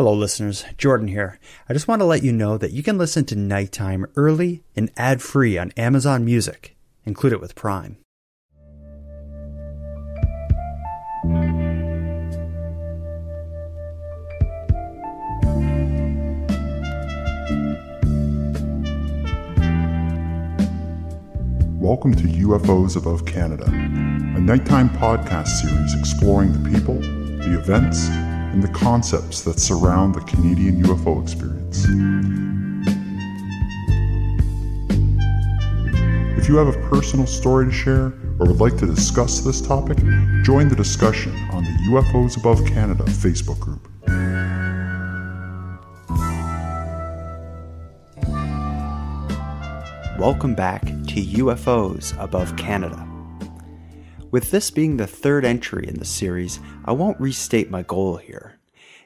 Hello, listeners. Jordan here. I just want to let you know that you can listen to Nighttime early and ad free on Amazon Music. Include it with Prime. Welcome to UFOs Above Canada, a nighttime podcast series exploring the people, the events, and the concepts that surround the Canadian UFO experience. If you have a personal story to share or would like to discuss this topic, join the discussion on the UFOs Above Canada Facebook group. Welcome back to UFOs Above Canada. With this being the third entry in the series, I won't restate my goal here.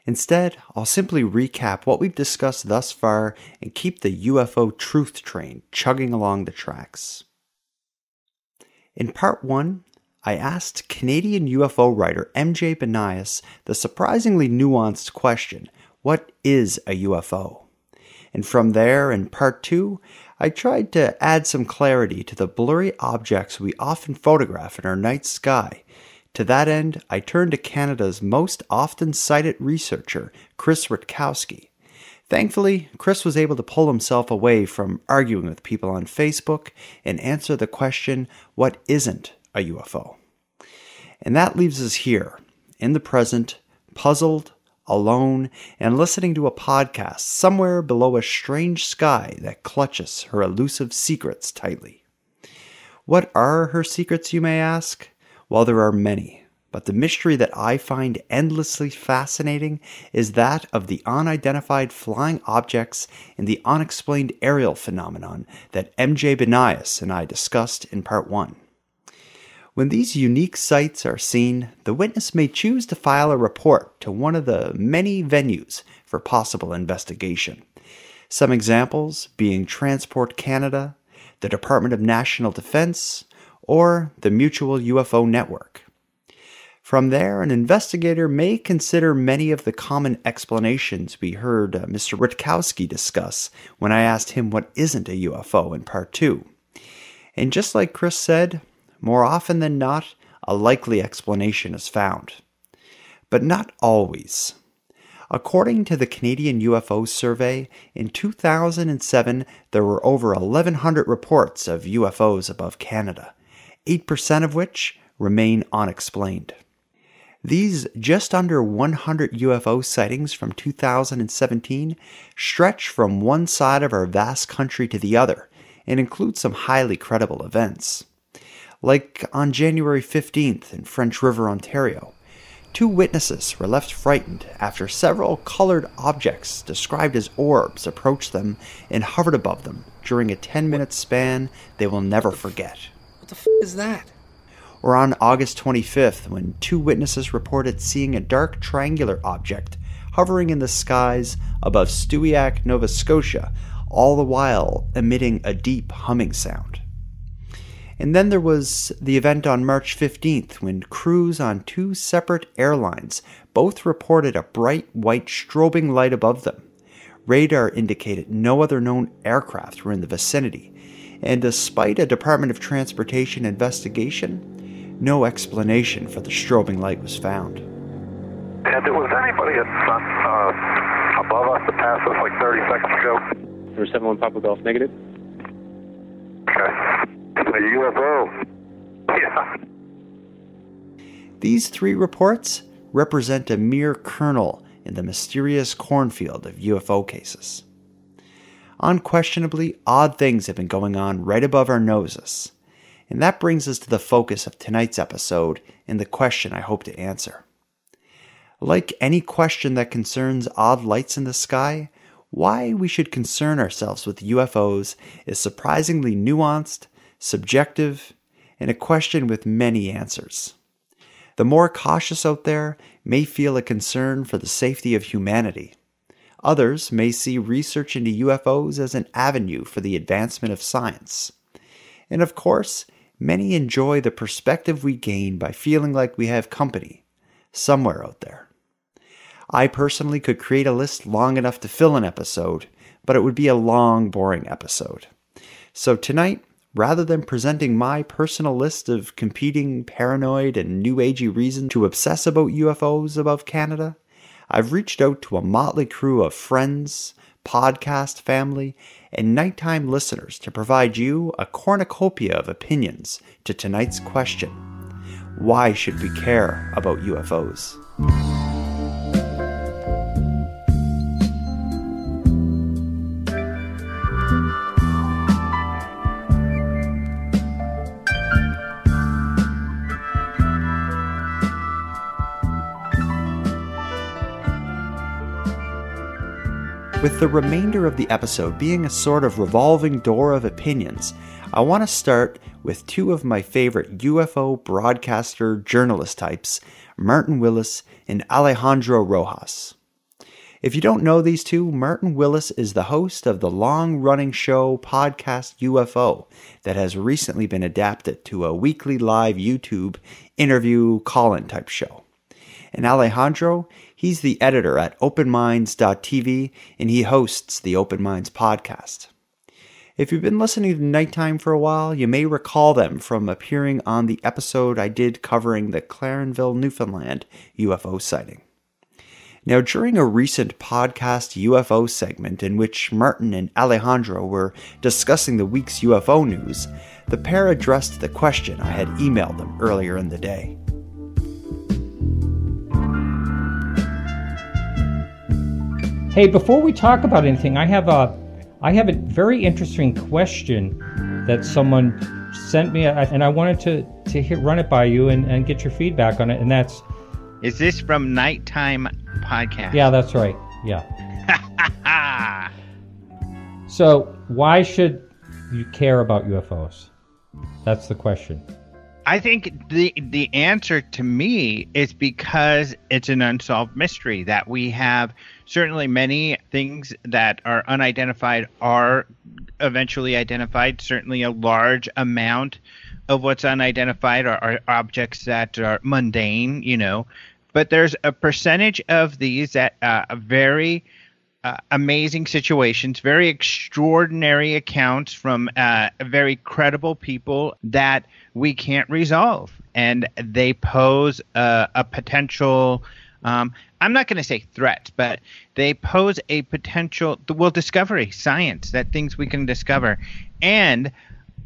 Instead, I'll simply recap what we've discussed thus far and keep the UFO truth train chugging along the tracks. In part 1, I asked Canadian UFO writer MJ Banias the surprisingly nuanced question what is a UFO? And from there, in part 2, I tried to add some clarity to the blurry objects we often photograph in our night sky. To that end, I turned to Canada's most often cited researcher, Chris Rutkowski. Thankfully, Chris was able to pull himself away from arguing with people on Facebook and answer the question what isn't a UFO? And that leaves us here, in the present, puzzled, alone, and listening to a podcast somewhere below a strange sky that clutches her elusive secrets tightly. What are her secrets, you may ask? Well, there are many. But the mystery that I find endlessly fascinating is that of the unidentified flying objects and the unexplained aerial phenomenon that MJ Banias and I discussed in part 1. When these unique sights are seen, the witness may choose to file a report to one of the many venues for possible investigation. Some examples being Transport Canada, the Department of National Defense, or the Mutual UFO Network. From there, an investigator may consider many of the common explanations we heard uh, Mr. Rutkowski discuss when I asked him what isn't a UFO in part 2. And just like Chris said, more often than not, a likely explanation is found. But not always. According to the Canadian UFO Survey, in 2007 there were over 1,100 reports of UFOs above Canada, 8% of which remain unexplained. These just under 100 UFO sightings from 2017 stretch from one side of our vast country to the other and include some highly credible events like on January 15th in French River, Ontario. Two witnesses were left frightened after several colored objects described as orbs approached them and hovered above them during a 10 minute span they will never forget. What the f is that? Or on August 25th, when two witnesses reported seeing a dark triangular object hovering in the skies above Stewiacke, Nova Scotia, all the while emitting a deep humming sound. And then there was the event on March 15th when crews on two separate airlines both reported a bright white strobing light above them. Radar indicated no other known aircraft were in the vicinity, and despite a Department of Transportation investigation, no explanation for the strobing light was found. And was anybody at, uh, above us that passed us like 30 seconds ago? Number 71 Papa Golf negative. Okay. A UFO. Yeah. These three reports represent a mere kernel in the mysterious cornfield of UFO cases. Unquestionably, odd things have been going on right above our noses. And that brings us to the focus of tonight's episode and the question I hope to answer. Like any question that concerns odd lights in the sky, why we should concern ourselves with UFOs is surprisingly nuanced subjective, and a question with many answers. The more cautious out there may feel a concern for the safety of humanity. Others may see research into UFOs as an avenue for the advancement of science. And of course, many enjoy the perspective we gain by feeling like we have company somewhere out there. I personally could create a list long enough to fill an episode, but it would be a long, boring episode. So tonight, rather than presenting my personal list of competing paranoid and new agey reasons to obsess about UFOs above Canada, I've reached out to a motley crew of friends, podcast family, and nighttime listeners to provide you a cornucopia of opinions to tonight's question Why should we care about UFOs? With the remainder of the episode being a sort of revolving door of opinions, I want to start with two of my favorite UFO broadcaster journalist types, Martin Willis and Alejandro Rojas. If you don't know these two, Martin Willis is the host of the long running show podcast UFO that has recently been adapted to a weekly live YouTube interview call in type show. And Alejandro, he's the editor at openminds.tv and he hosts the Open Minds podcast. If you've been listening to Nighttime for a while, you may recall them from appearing on the episode I did covering the Clarenville, Newfoundland UFO sighting. Now, during a recent podcast UFO segment in which Martin and Alejandro were discussing the week's UFO news, the pair addressed the question I had emailed them earlier in the day. Hey, before we talk about anything, I have a I have a very interesting question that someone sent me, and I wanted to to hit, run it by you and, and get your feedback on it. And that's Is this from Nighttime Podcast? yeah, that's right. Yeah. So why should you care about UFOs? That's the question. I think the the answer to me is because it's an unsolved mystery that we have certainly many things that are unidentified are eventually identified certainly a large amount of what's unidentified are, are objects that are mundane you know but there's a percentage of these that uh, very uh, amazing situations, very extraordinary accounts from uh, very credible people that we can't resolve, and they pose a, a potential. Um, I'm not going to say threat, but they pose a potential, well, discovery, science, that things we can discover, and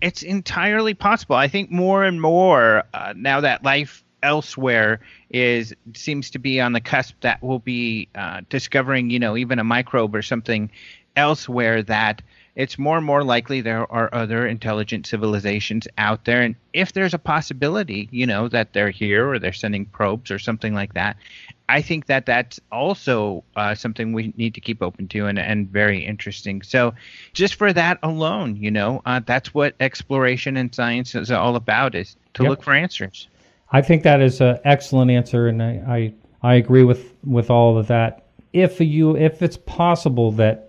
it's entirely possible. I think more and more uh, now that life elsewhere is seems to be on the cusp that we'll be uh, discovering, you know, even a microbe or something elsewhere that it's more and more likely there are other intelligent civilizations out there. And if there's a possibility, you know, that they're here or they're sending probes or something like that, I think that that's also uh, something we need to keep open to and, and very interesting. So, just for that alone, you know, uh, that's what exploration and science is all about: is to Yep. look for answers. I think that is an excellent answer, and I, I I agree with with all of that. If you if it's possible that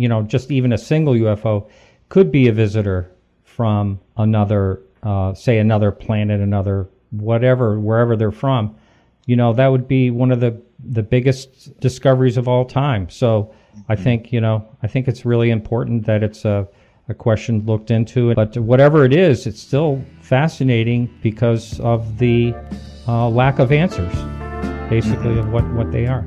you know just even a single UFO could be a visitor from another, uh, say another planet, another whatever, wherever they're from, you know that would be one of the the biggest discoveries of all time. So I think you know I think it's really important that it's a a question looked into. But whatever it is, it's still fascinating because of the uh, lack of answers, basically, of what, what they are.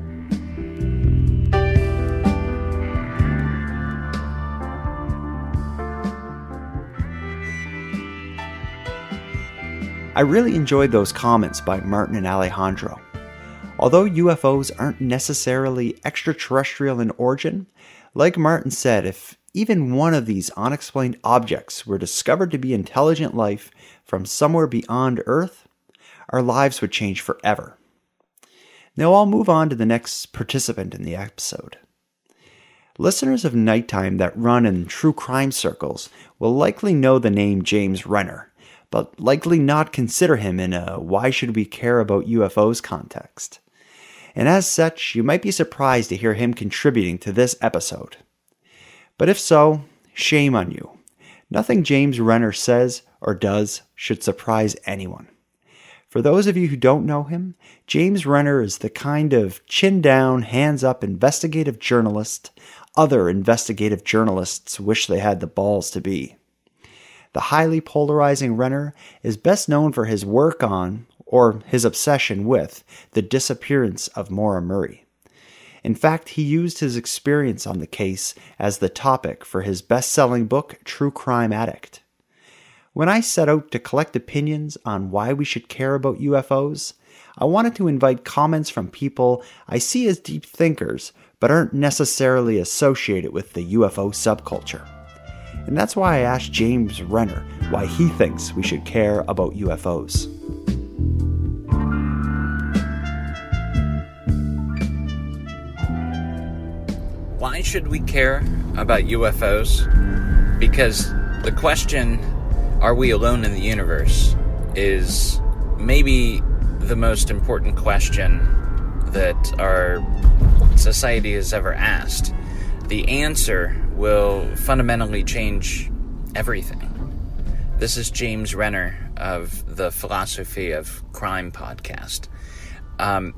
I really enjoyed those comments by Martin and Alejandro. Although UFOs aren't necessarily extraterrestrial in origin, like Martin said, if even one of these unexplained objects were discovered to be intelligent life from somewhere beyond Earth, our lives would change forever. Now I'll move on to the next participant in the episode. Listeners of Nighttime that run in true crime circles will likely know the name James Renner, but likely not consider him in a why should we care about UFOs context. And as such, you might be surprised to hear him contributing to this episode. But if so, shame on you. Nothing James Renner says or does should surprise anyone. For those of you who don't know him, James Renner is the kind of chin down, hands up investigative journalist other investigative journalists wish they had the balls to be. The highly polarizing Renner is best known for his work on, or his obsession with, the disappearance of Maura Murray. In fact, he used his experience on the case as the topic for his best selling book, True Crime Addict. When I set out to collect opinions on why we should care about UFOs, I wanted to invite comments from people I see as deep thinkers but aren't necessarily associated with the UFO subculture. And that's why I asked James Renner why he thinks we should care about UFOs. Why should we care about UFOs? Because the question, are we alone in the universe, is maybe the most important question that our society has ever asked. The answer will fundamentally change everything. This is James Renner of the Philosophy of Crime podcast. Um,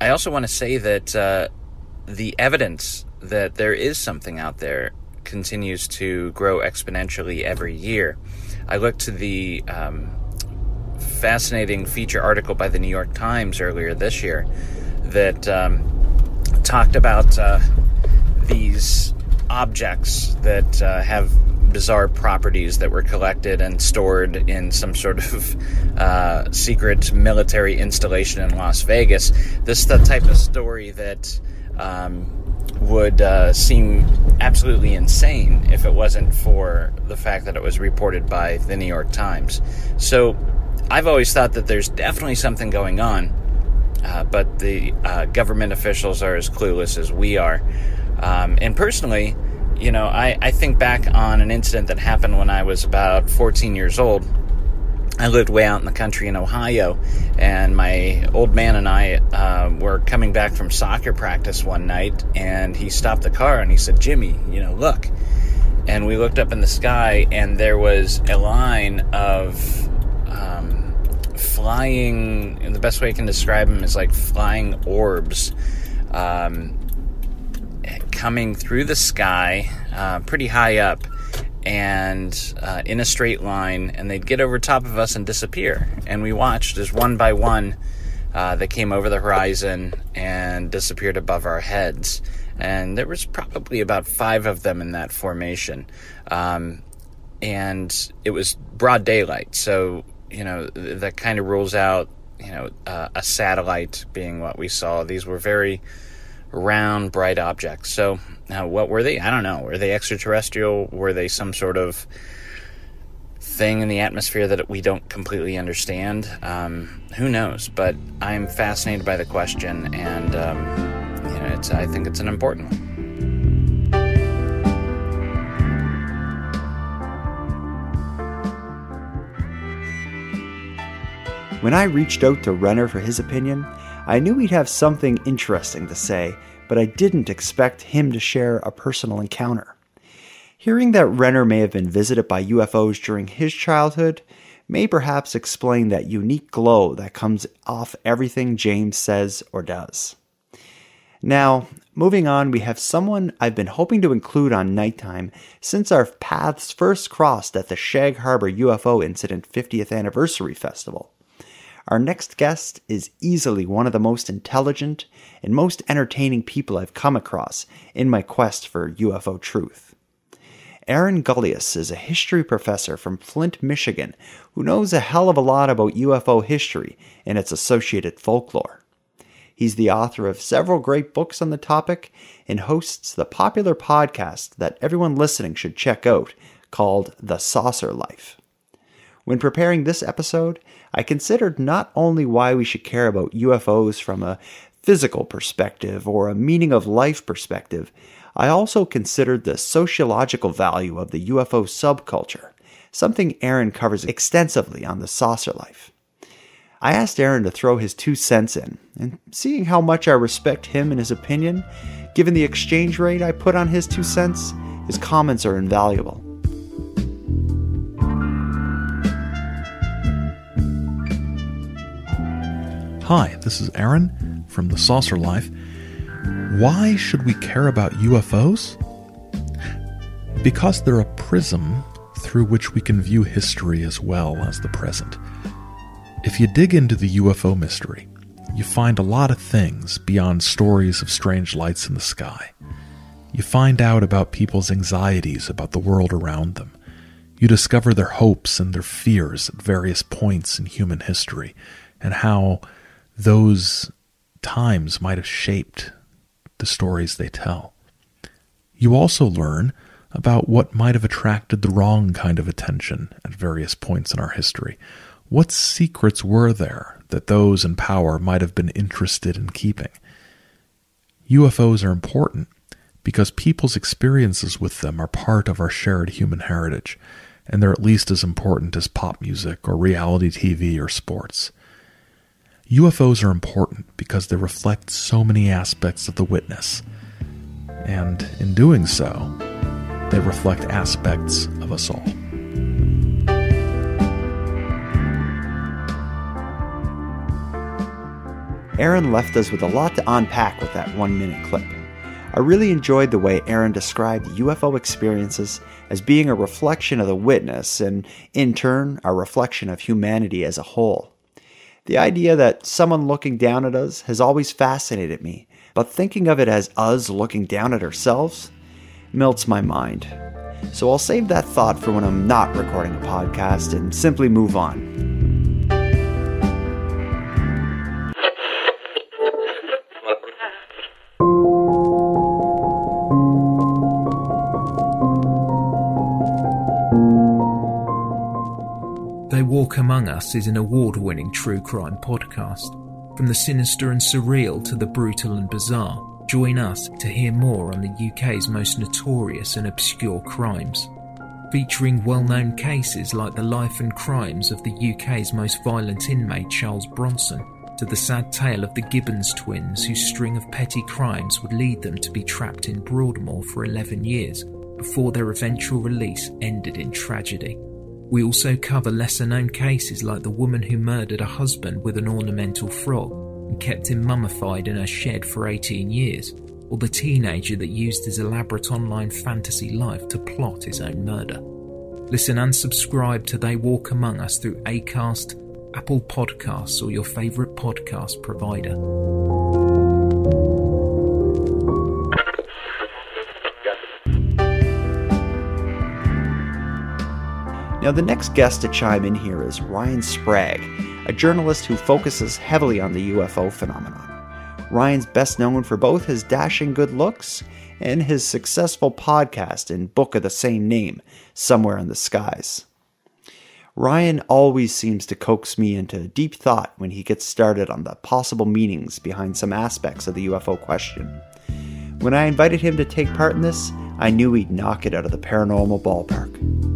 I also want to say that uh, the evidence that there is something out there continues to grow exponentially every year. I looked to the um, fascinating feature article by the New York Times earlier this year that um, talked about uh, these objects that uh, have bizarre properties that were collected and stored in some sort of uh, secret military installation in Las Vegas. This is the type of story that um, would uh, seem absolutely insane if it wasn't for the fact that it was reported by the New York Times. So I've always thought that there's definitely something going on. Uh, but the uh, government officials are as clueless as we are. Um, and personally, you know, I, I think back on an incident that happened when I was about 14 years old. I lived way out in the country in Ohio, and my old man and I uh, were coming back from soccer practice one night, and he stopped the car and he said, Jimmy, you know, look. And we looked up in the sky, and there was a line of um, flying, the best way I can describe them is like flying orbs um, coming through the sky uh, pretty high up and uh, in a straight line, and they'd get over top of us and disappear. And we watched as one by one uh, they came over the horizon and disappeared above our heads. And there was probably about five of them in that formation. Um, and it was broad daylight, so you know that kind of rules out you know uh, a satellite being what we saw. These were very round, bright objects. So, what were they? I don't know. Were they extraterrestrial? Were they some sort of thing in the atmosphere that we don't completely understand? Um, who knows? But I'm fascinated by the question, and um, you know, it's, I think it's an important one. When I reached out to Renner for his opinion, I knew he'd have something interesting to say, but I didn't expect him to share a personal encounter. Hearing that Renner may have been visited by UFOs during his childhood may perhaps explain that unique glow that comes off everything James says or does. Now, moving on, we have someone I've been hoping to include on Nighttime since our paths first crossed at the Shag Harbor UFO Incident 50th Anniversary Festival. Our next guest is easily one of the most intelligent and most entertaining people I've come across in my quest for UFO truth. Aaron Gulyas is a history professor from Flint, Michigan, who knows a hell of a lot about UFO history and its associated folklore. He's the author of several great books on the topic and hosts the popular podcast that everyone listening should check out called The Saucer Life. When preparing this episode, I considered not only why we should care about UFOs from a physical perspective or a meaning of life perspective, I also considered the sociological value of the UFO subculture, something Aaron covers extensively on the saucer life. I asked Aaron to throw his two cents in, and seeing how much I respect him and his opinion, given the exchange rate I put on his two cents, his comments are invaluable. Hi, this is Aaron from The Saucer Life. Why should we care about UFOs? Because they're a prism through which we can view history as well as the present. If you dig into the UFO mystery, you find a lot of things beyond stories of strange lights in the sky. You find out about people's anxieties about the world around them. You discover their hopes and their fears at various points in human history, and how those times might have shaped the stories they tell. You also learn about what might have attracted the wrong kind of attention at various points in our history. What secrets were there that those in power might have been interested in keeping? UFOs are important because people's experiences with them are part of our shared human heritage, and they're at least as important as pop music or reality TV or sports. UFOs are important because they reflect so many aspects of the witness, and in doing so, they reflect aspects of us all. Aaron left us with a lot to unpack with that one minute clip. I really enjoyed the way Aaron described UFO experiences as being a reflection of the witness and, in turn, a reflection of humanity as a whole. The idea that someone looking down at us has always fascinated me, but thinking of it as us looking down at ourselves melts my mind. So I'll save that thought for when I'm not recording a podcast and simply move on. Walk Among Us is an award winning true crime podcast. From the sinister and surreal to the brutal and bizarre, join us to hear more on the UK's most notorious and obscure crimes. Featuring well known cases like the life and crimes of the UK's most violent inmate Charles Bronson, to the sad tale of the Gibbons twins whose string of petty crimes would lead them to be trapped in Broadmoor for 11 years before their eventual release ended in tragedy. We also cover lesser known cases like the woman who murdered a husband with an ornamental frog and kept him mummified in her shed for 18 years, or the teenager that used his elaborate online fantasy life to plot his own murder. Listen and subscribe to They Walk Among Us through Acast, Apple Podcasts, or your favourite podcast provider. Now, the next guest to chime in here is Ryan Sprague, a journalist who focuses heavily on the UFO phenomenon. Ryan's best known for both his dashing good looks and his successful podcast and book of the same name, Somewhere in the Skies. Ryan always seems to coax me into deep thought when he gets started on the possible meanings behind some aspects of the UFO question. When I invited him to take part in this, I knew he'd knock it out of the paranormal ballpark.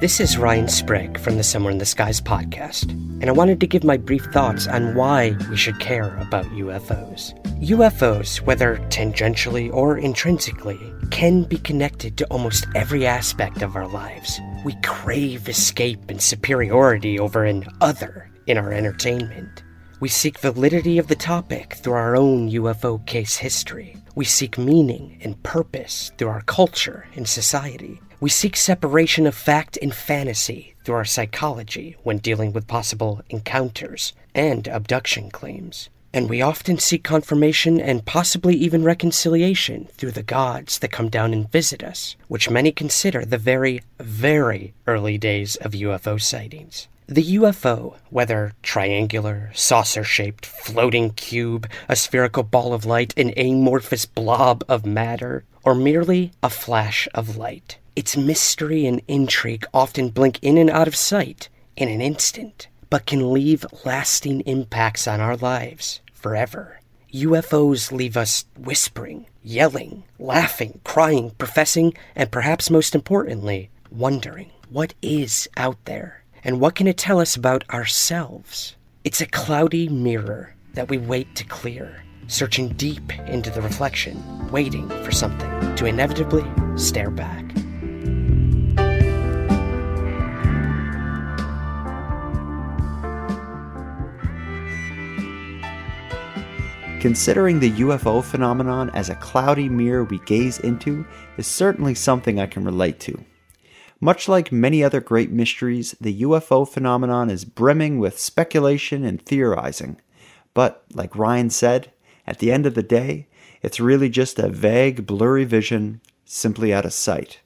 This is Ryan Sprague from the Somewhere in the Skies podcast, and I wanted to give my brief thoughts on why we should care about UFOs. UFOs, whether tangentially or intrinsically, can be connected to almost every aspect of our lives. We crave escape and superiority over an other in our entertainment. We seek validity of the topic through our own UFO case history. We seek meaning and purpose through our culture and society. We seek separation of fact and fantasy through our psychology when dealing with possible encounters and abduction claims. And we often seek confirmation and possibly even reconciliation through the gods that come down and visit us, which many consider the very, very early days of UFO sightings. The UFO, whether triangular, saucer shaped, floating cube, a spherical ball of light, an amorphous blob of matter, or merely a flash of light, its mystery and intrigue often blink in and out of sight in an instant, but can leave lasting impacts on our lives forever. UFOs leave us whispering, yelling, laughing, crying, professing, and perhaps most importantly, wondering what is out there and what can it tell us about ourselves? It's a cloudy mirror that we wait to clear, searching deep into the reflection, waiting for something to inevitably stare back. Considering the UFO phenomenon as a cloudy mirror we gaze into is certainly something I can relate to. Much like many other great mysteries, the UFO phenomenon is brimming with speculation and theorizing. But, like Ryan said, at the end of the day, it's really just a vague, blurry vision, simply out of sight.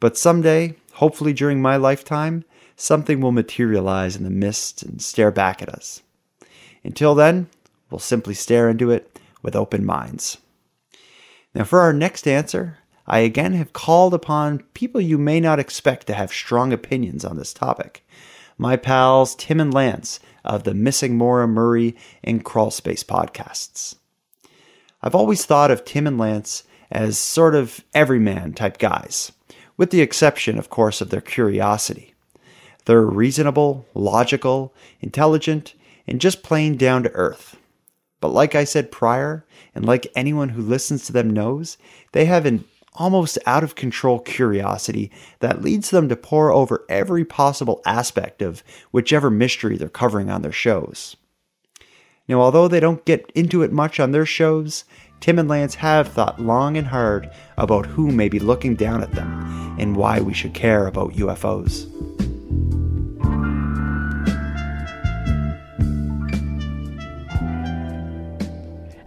But someday, hopefully during my lifetime, something will materialize in the mist and stare back at us. Until then, we'll simply stare into it with open minds. Now, for our next answer, I again have called upon people you may not expect to have strong opinions on this topic. My pals Tim and Lance of the Missing Maura Murray and Crawlspace podcasts. I've always thought of Tim and Lance as sort of everyman type guys, with the exception, of course, of their curiosity. They're reasonable, logical, intelligent, and just plain down to earth. But like I said prior, and like anyone who listens to them knows, they have an almost out of control curiosity that leads them to pore over every possible aspect of whichever mystery they're covering on their shows. Now, although they don't get into it much on their shows, Tim and Lance have thought long and hard about who may be looking down at them and why we should care about UFOs.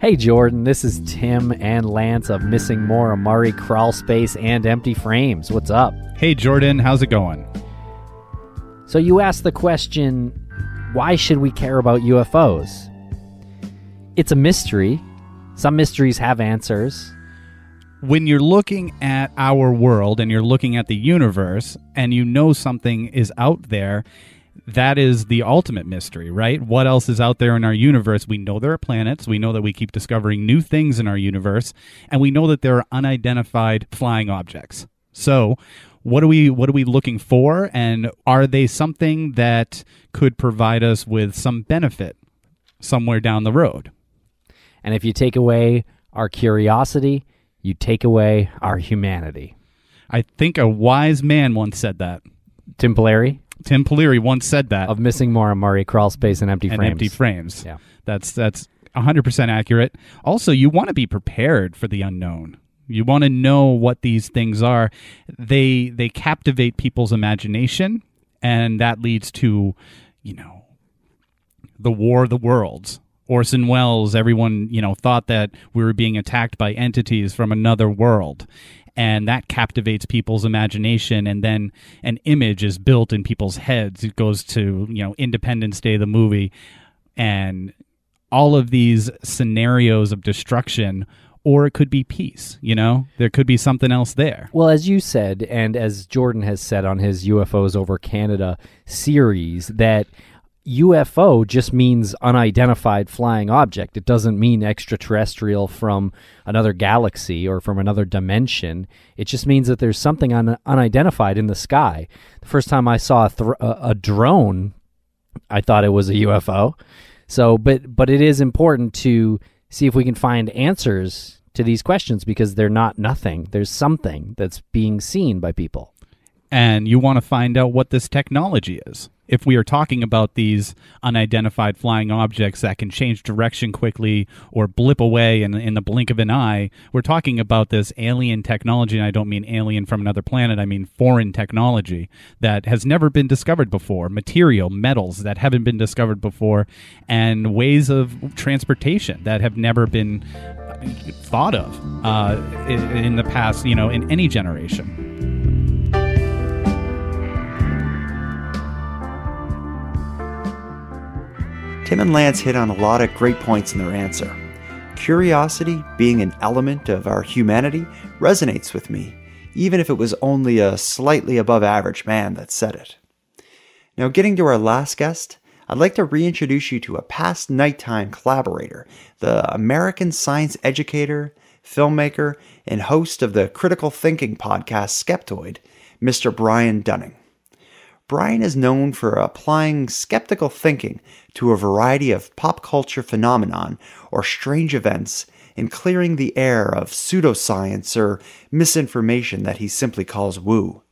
Hey Jordan, this is Tim and Lance of Missing Maura Murray Crawl Space, and Empty Frames. What's up? Hey Jordan, how's it going? So you asked the question, why should we care about UFOs? It's a mystery. Some mysteries have answers. When you're looking at our world and you're looking at the universe and you know something is out there, that is the ultimate mystery, right? What else is out there in our universe? We know there are planets. We know that we keep discovering new things in our universe, and we know that there are unidentified flying objects. So, what are we what are we looking for and are they something that could provide us with some benefit somewhere down the road? And if you take away our curiosity, you take away our humanity. I think a wise man once said that. Tim Pilleri? Tim Pilleri once said that of missing Maura Murray, crawl space, and empty and frames. empty frames. Yeah, that's that's 100% accurate. Also, you want to be prepared for the unknown. You want to know what these things are. They they captivate people's imagination, and that leads to, you know, the War of the Worlds. Orson Welles, everyone, you know, thought that we were being attacked by entities from another world and that captivates people's imagination and then an image is built in people's heads. It goes to you know independence day the movie and all of these scenarios of destruction or it could be peace you know? There could be something else there. Well as you said and as jordan has said on his ufos over canada series that UFO just means unidentified flying object. It doesn't mean extraterrestrial from another galaxy or from another dimension. It just means that there's something un- unidentified in the sky. The first time I saw a, a drone, I thought it was a UFO. So, but but it is important to see if we can find answers to these questions because they're not nothing. There's something that's being seen by people. And you want to find out what this technology is if we are talking about these unidentified flying objects that can change direction quickly or blip away in, in the blink of an eye, we're talking about this alien technology. And I don't mean alien from another planet, I mean foreign technology that has never been discovered before, material, metals that haven't been discovered before, and ways of transportation that have never been thought of uh, in, in the past, you know, in any generation. Tim and Lance hit on a lot of great points in their answer. Curiosity, being an element of our humanity, resonates with me, even if it was only a slightly above average man that said it. Now, getting to our last guest, I'd like to reintroduce you to a past nighttime collaborator, the American science educator, filmmaker, and host of the critical thinking podcast Skeptoid, Mr. Brian Dunning. Brian is known for applying skeptical thinking to a variety of pop culture phenomenon or strange events and clearing the air of pseudoscience or misinformation that he simply calls woo.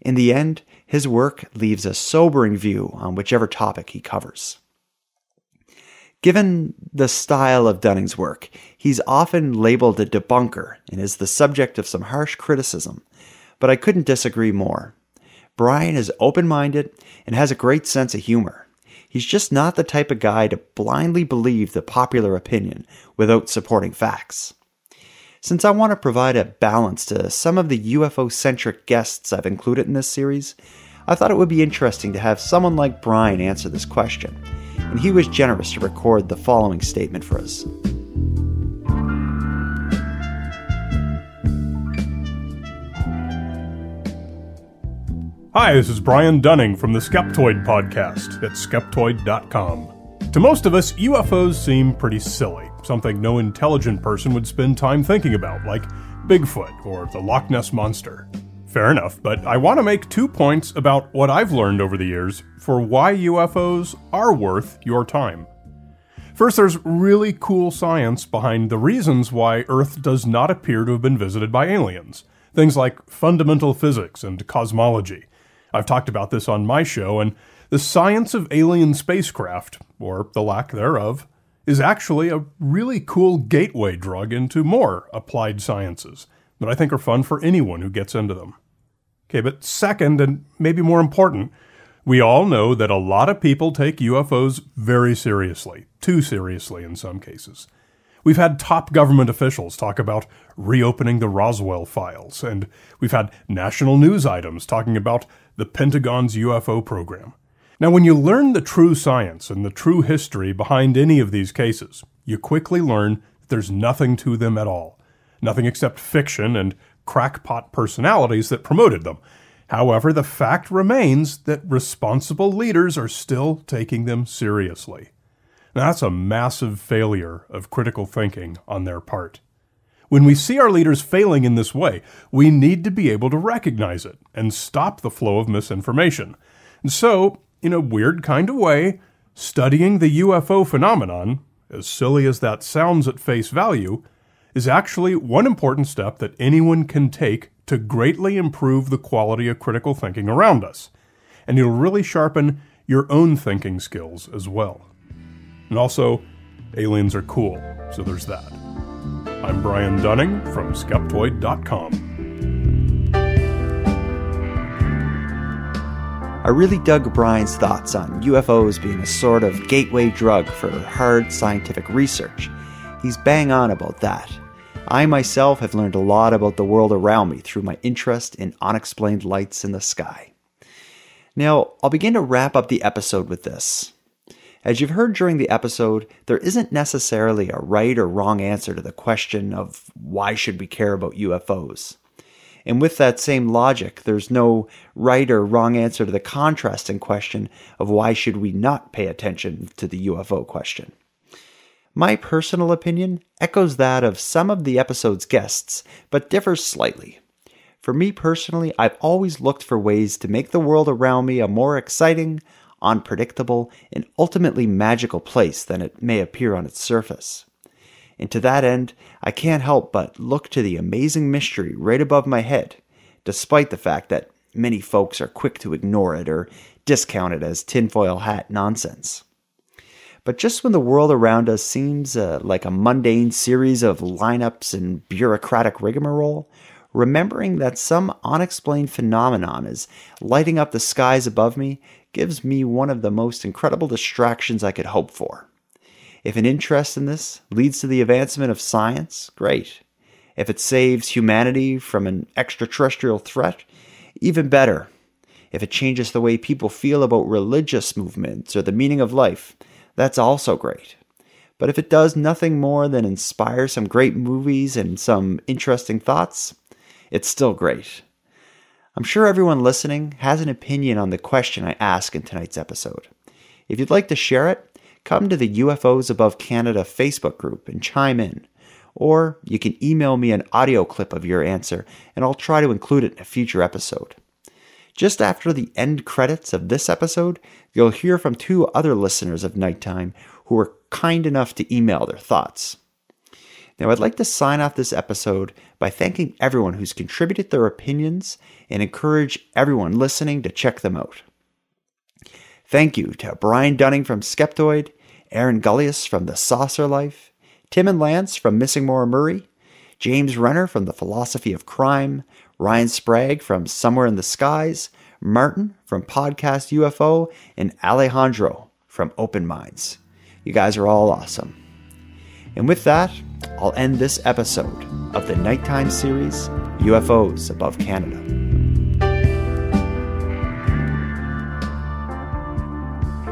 In the end, his work leaves a sobering view on whichever topic he covers. Given the style of Dunning's work, he's often labeled a debunker and is the subject of some harsh criticism, but I couldn't disagree more. Brian is open minded and has a great sense of humor. He's just not the type of guy to blindly believe the popular opinion without supporting facts. Since I want to provide a balance to some of the UFO centric guests I've included in this series, I thought it would be interesting to have someone like Brian answer this question, and he was generous to record the following statement for us. Hi, this is Brian Dunning from the Skeptoid podcast at skeptoid.com. To most of us, UFOs seem pretty silly, something no intelligent person would spend time thinking about, like Bigfoot or the Loch Ness Monster. Fair enough, but I want to make two points about what I've learned over the years for why UFOs are worth your time. First, there's really cool science behind the reasons why Earth does not appear to have been visited by aliens. Things like fundamental physics and cosmology. I've talked about this on my show, and the science of alien spacecraft, or the lack thereof, is actually a really cool gateway drug into more applied sciences that I think are fun for anyone who gets into them. Okay, but second, and maybe more important, we all know that a lot of people take UFOs very seriously, too seriously in some cases. We've had top government officials talk about reopening the Roswell files, and we've had national news items talking about the Pentagon's UFO program. Now, when you learn the true science and the true history behind any of these cases, you quickly learn that there's nothing to them at all. Nothing except fiction and crackpot personalities that promoted them. However, the fact remains that responsible leaders are still taking them seriously. That's a massive failure of critical thinking on their part. When we see our leaders failing in this way, we need to be able to recognize it and stop the flow of misinformation. And so, in a weird kind of way, studying the UFO phenomenon, as silly as that sounds at face value, is actually one important step that anyone can take to greatly improve the quality of critical thinking around us. And it'll really sharpen your own thinking skills as well. And also, aliens are cool, so there's that. I'm Brian Dunning from Skeptoid.com. I really dug Brian's thoughts on UFOs being a sort of gateway drug for hard scientific research. He's bang on about that. I myself have learned a lot about the world around me through my interest in unexplained lights in the sky. Now, I'll begin to wrap up the episode with this. As you've heard during the episode, there isn't necessarily a right or wrong answer to the question of why should we care about UFOs. And with that same logic, there's no right or wrong answer to the contrasting question of why should we not pay attention to the UFO question. My personal opinion echoes that of some of the episode's guests, but differs slightly. For me personally, I've always looked for ways to make the world around me a more exciting, unpredictable, and ultimately magical place than it may appear on its surface. And to that end, I can't help but look to the amazing mystery right above my head, despite the fact that many folks are quick to ignore it or discount it as tinfoil hat nonsense. But just when the world around us seems uh, like a mundane series of lineups and bureaucratic rigmarole, remembering that some unexplained phenomenon is lighting up the skies above me gives me one of the most incredible distractions I could hope for. If an interest in this leads to the advancement of science, great. If it saves humanity from an extraterrestrial threat, even better. If it changes the way people feel about religious movements or the meaning of life, that's also great. But if it does nothing more than inspire some great movies and some interesting thoughts, it's still great. I'm sure everyone listening has an opinion on the question I ask in tonight's episode. If you'd like to share it, come to the UFOs Above Canada Facebook group and chime in. Or you can email me an audio clip of your answer and I'll try to include it in a future episode. Just after the end credits of this episode, you'll hear from two other listeners of Nighttime who were kind enough to email their thoughts. Now, I'd like to sign off this episode by thanking everyone who's contributed their opinions and encourage everyone listening to check them out. Thank you to Brian Dunning from Skeptoid Aaron Gulyas from The Saucer Life, Tim and Lance from Missing Maura Murray, James Renner from The Philosophy of Crime, Ryan Sprague from Somewhere in the Skies, Martin from Podcast UFO, and Alejandro from Open Minds. You guys are all awesome. And with that, I'll end this episode of the nighttime series UFOs Above Canada.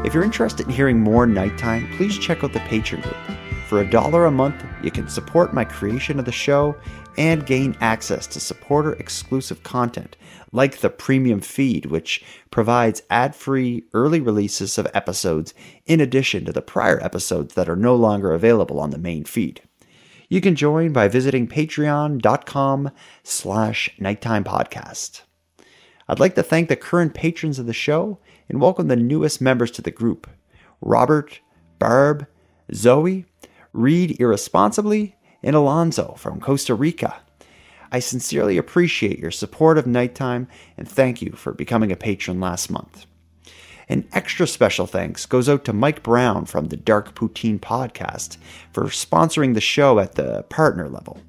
If you're interested in hearing more nighttime, please check out the Patreon group. For a dollar a month, you can support my creation of the show and gain access to supporter exclusive content, like the premium feed, which provides ad free early releases of episodes in addition to the prior episodes that are no longer available on the main feed. You can join by visiting patreon.com slash nighttime podcast. I'd like to thank the current patrons of the show and welcome the newest members to the group Robert, Barb, Zoe, Reed Irresponsibly, and Alonzo from Costa Rica. I sincerely appreciate your support of Nighttime and thank you for becoming a patron last month. An extra special thanks goes out to Mike Brown from the Dark Poutine podcast for sponsoring the show at the partner level.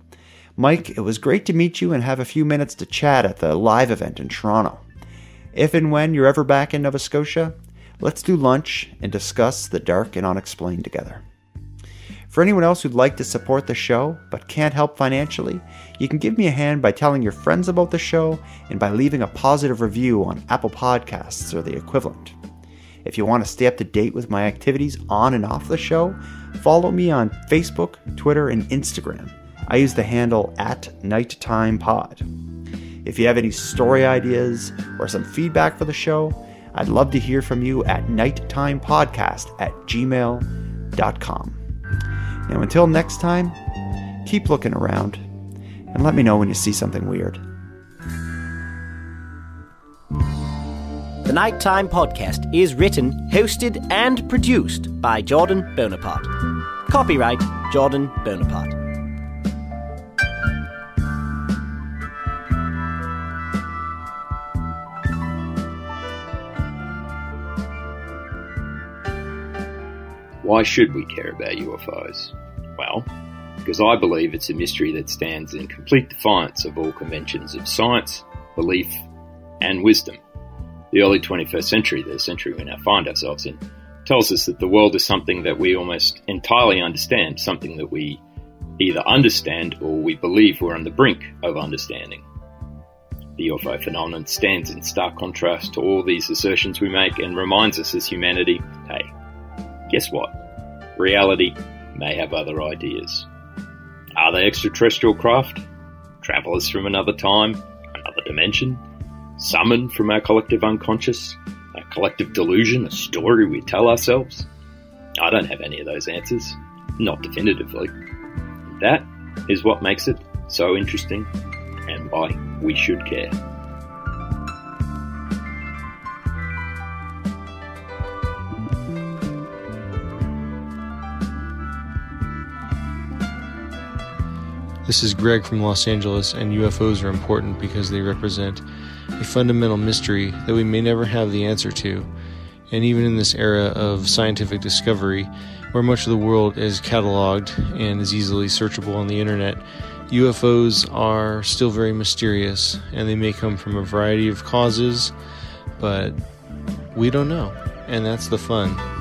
Mike, it was great to meet you and have a few minutes to chat at the live event in Toronto. If and when you're ever back in Nova Scotia, let's do lunch and discuss the dark and unexplained together. For anyone else who'd like to support the show but can't help financially, you can give me a hand by telling your friends about the show and by leaving a positive review on Apple Podcasts or the equivalent. If you want to stay up to date with my activities on and off the show, follow me on Facebook, Twitter, and Instagram. I use the handle at NightTimePod. If you have any story ideas or some feedback for the show, I'd love to hear from you at nighttimepodcast at gmail.com. Now, until next time, keep looking around and let me know when you see something weird. The Nighttime Podcast is written, hosted, and produced by Jordan Bonaparte. Copyright Jordan Bonaparte. Why should we care about UFOs? Well, because I believe it's a mystery that stands in complete defiance of all conventions of science, belief, and wisdom. The early 21st century, the century we now find ourselves in, tells us that the world is something that we almost entirely understand, something that we either understand or we believe we're on the brink of understanding. The UFO phenomenon stands in stark contrast to all these assertions we make and reminds us as humanity hey, guess what? Reality may have other ideas. Are they extraterrestrial craft? Travelers from another time, another dimension? Summoned from our collective unconscious? A collective delusion, a story we tell ourselves? I don't have any of those answers, not definitively. That is what makes it so interesting and why we should care. This is Greg from Los Angeles, and UFOs are important because they represent a fundamental mystery that we may never have the answer to. And even in this era of scientific discovery, where much of the world is cataloged and is easily searchable on the internet, UFOs are still very mysterious, and they may come from a variety of causes, but we don't know, and that's the fun.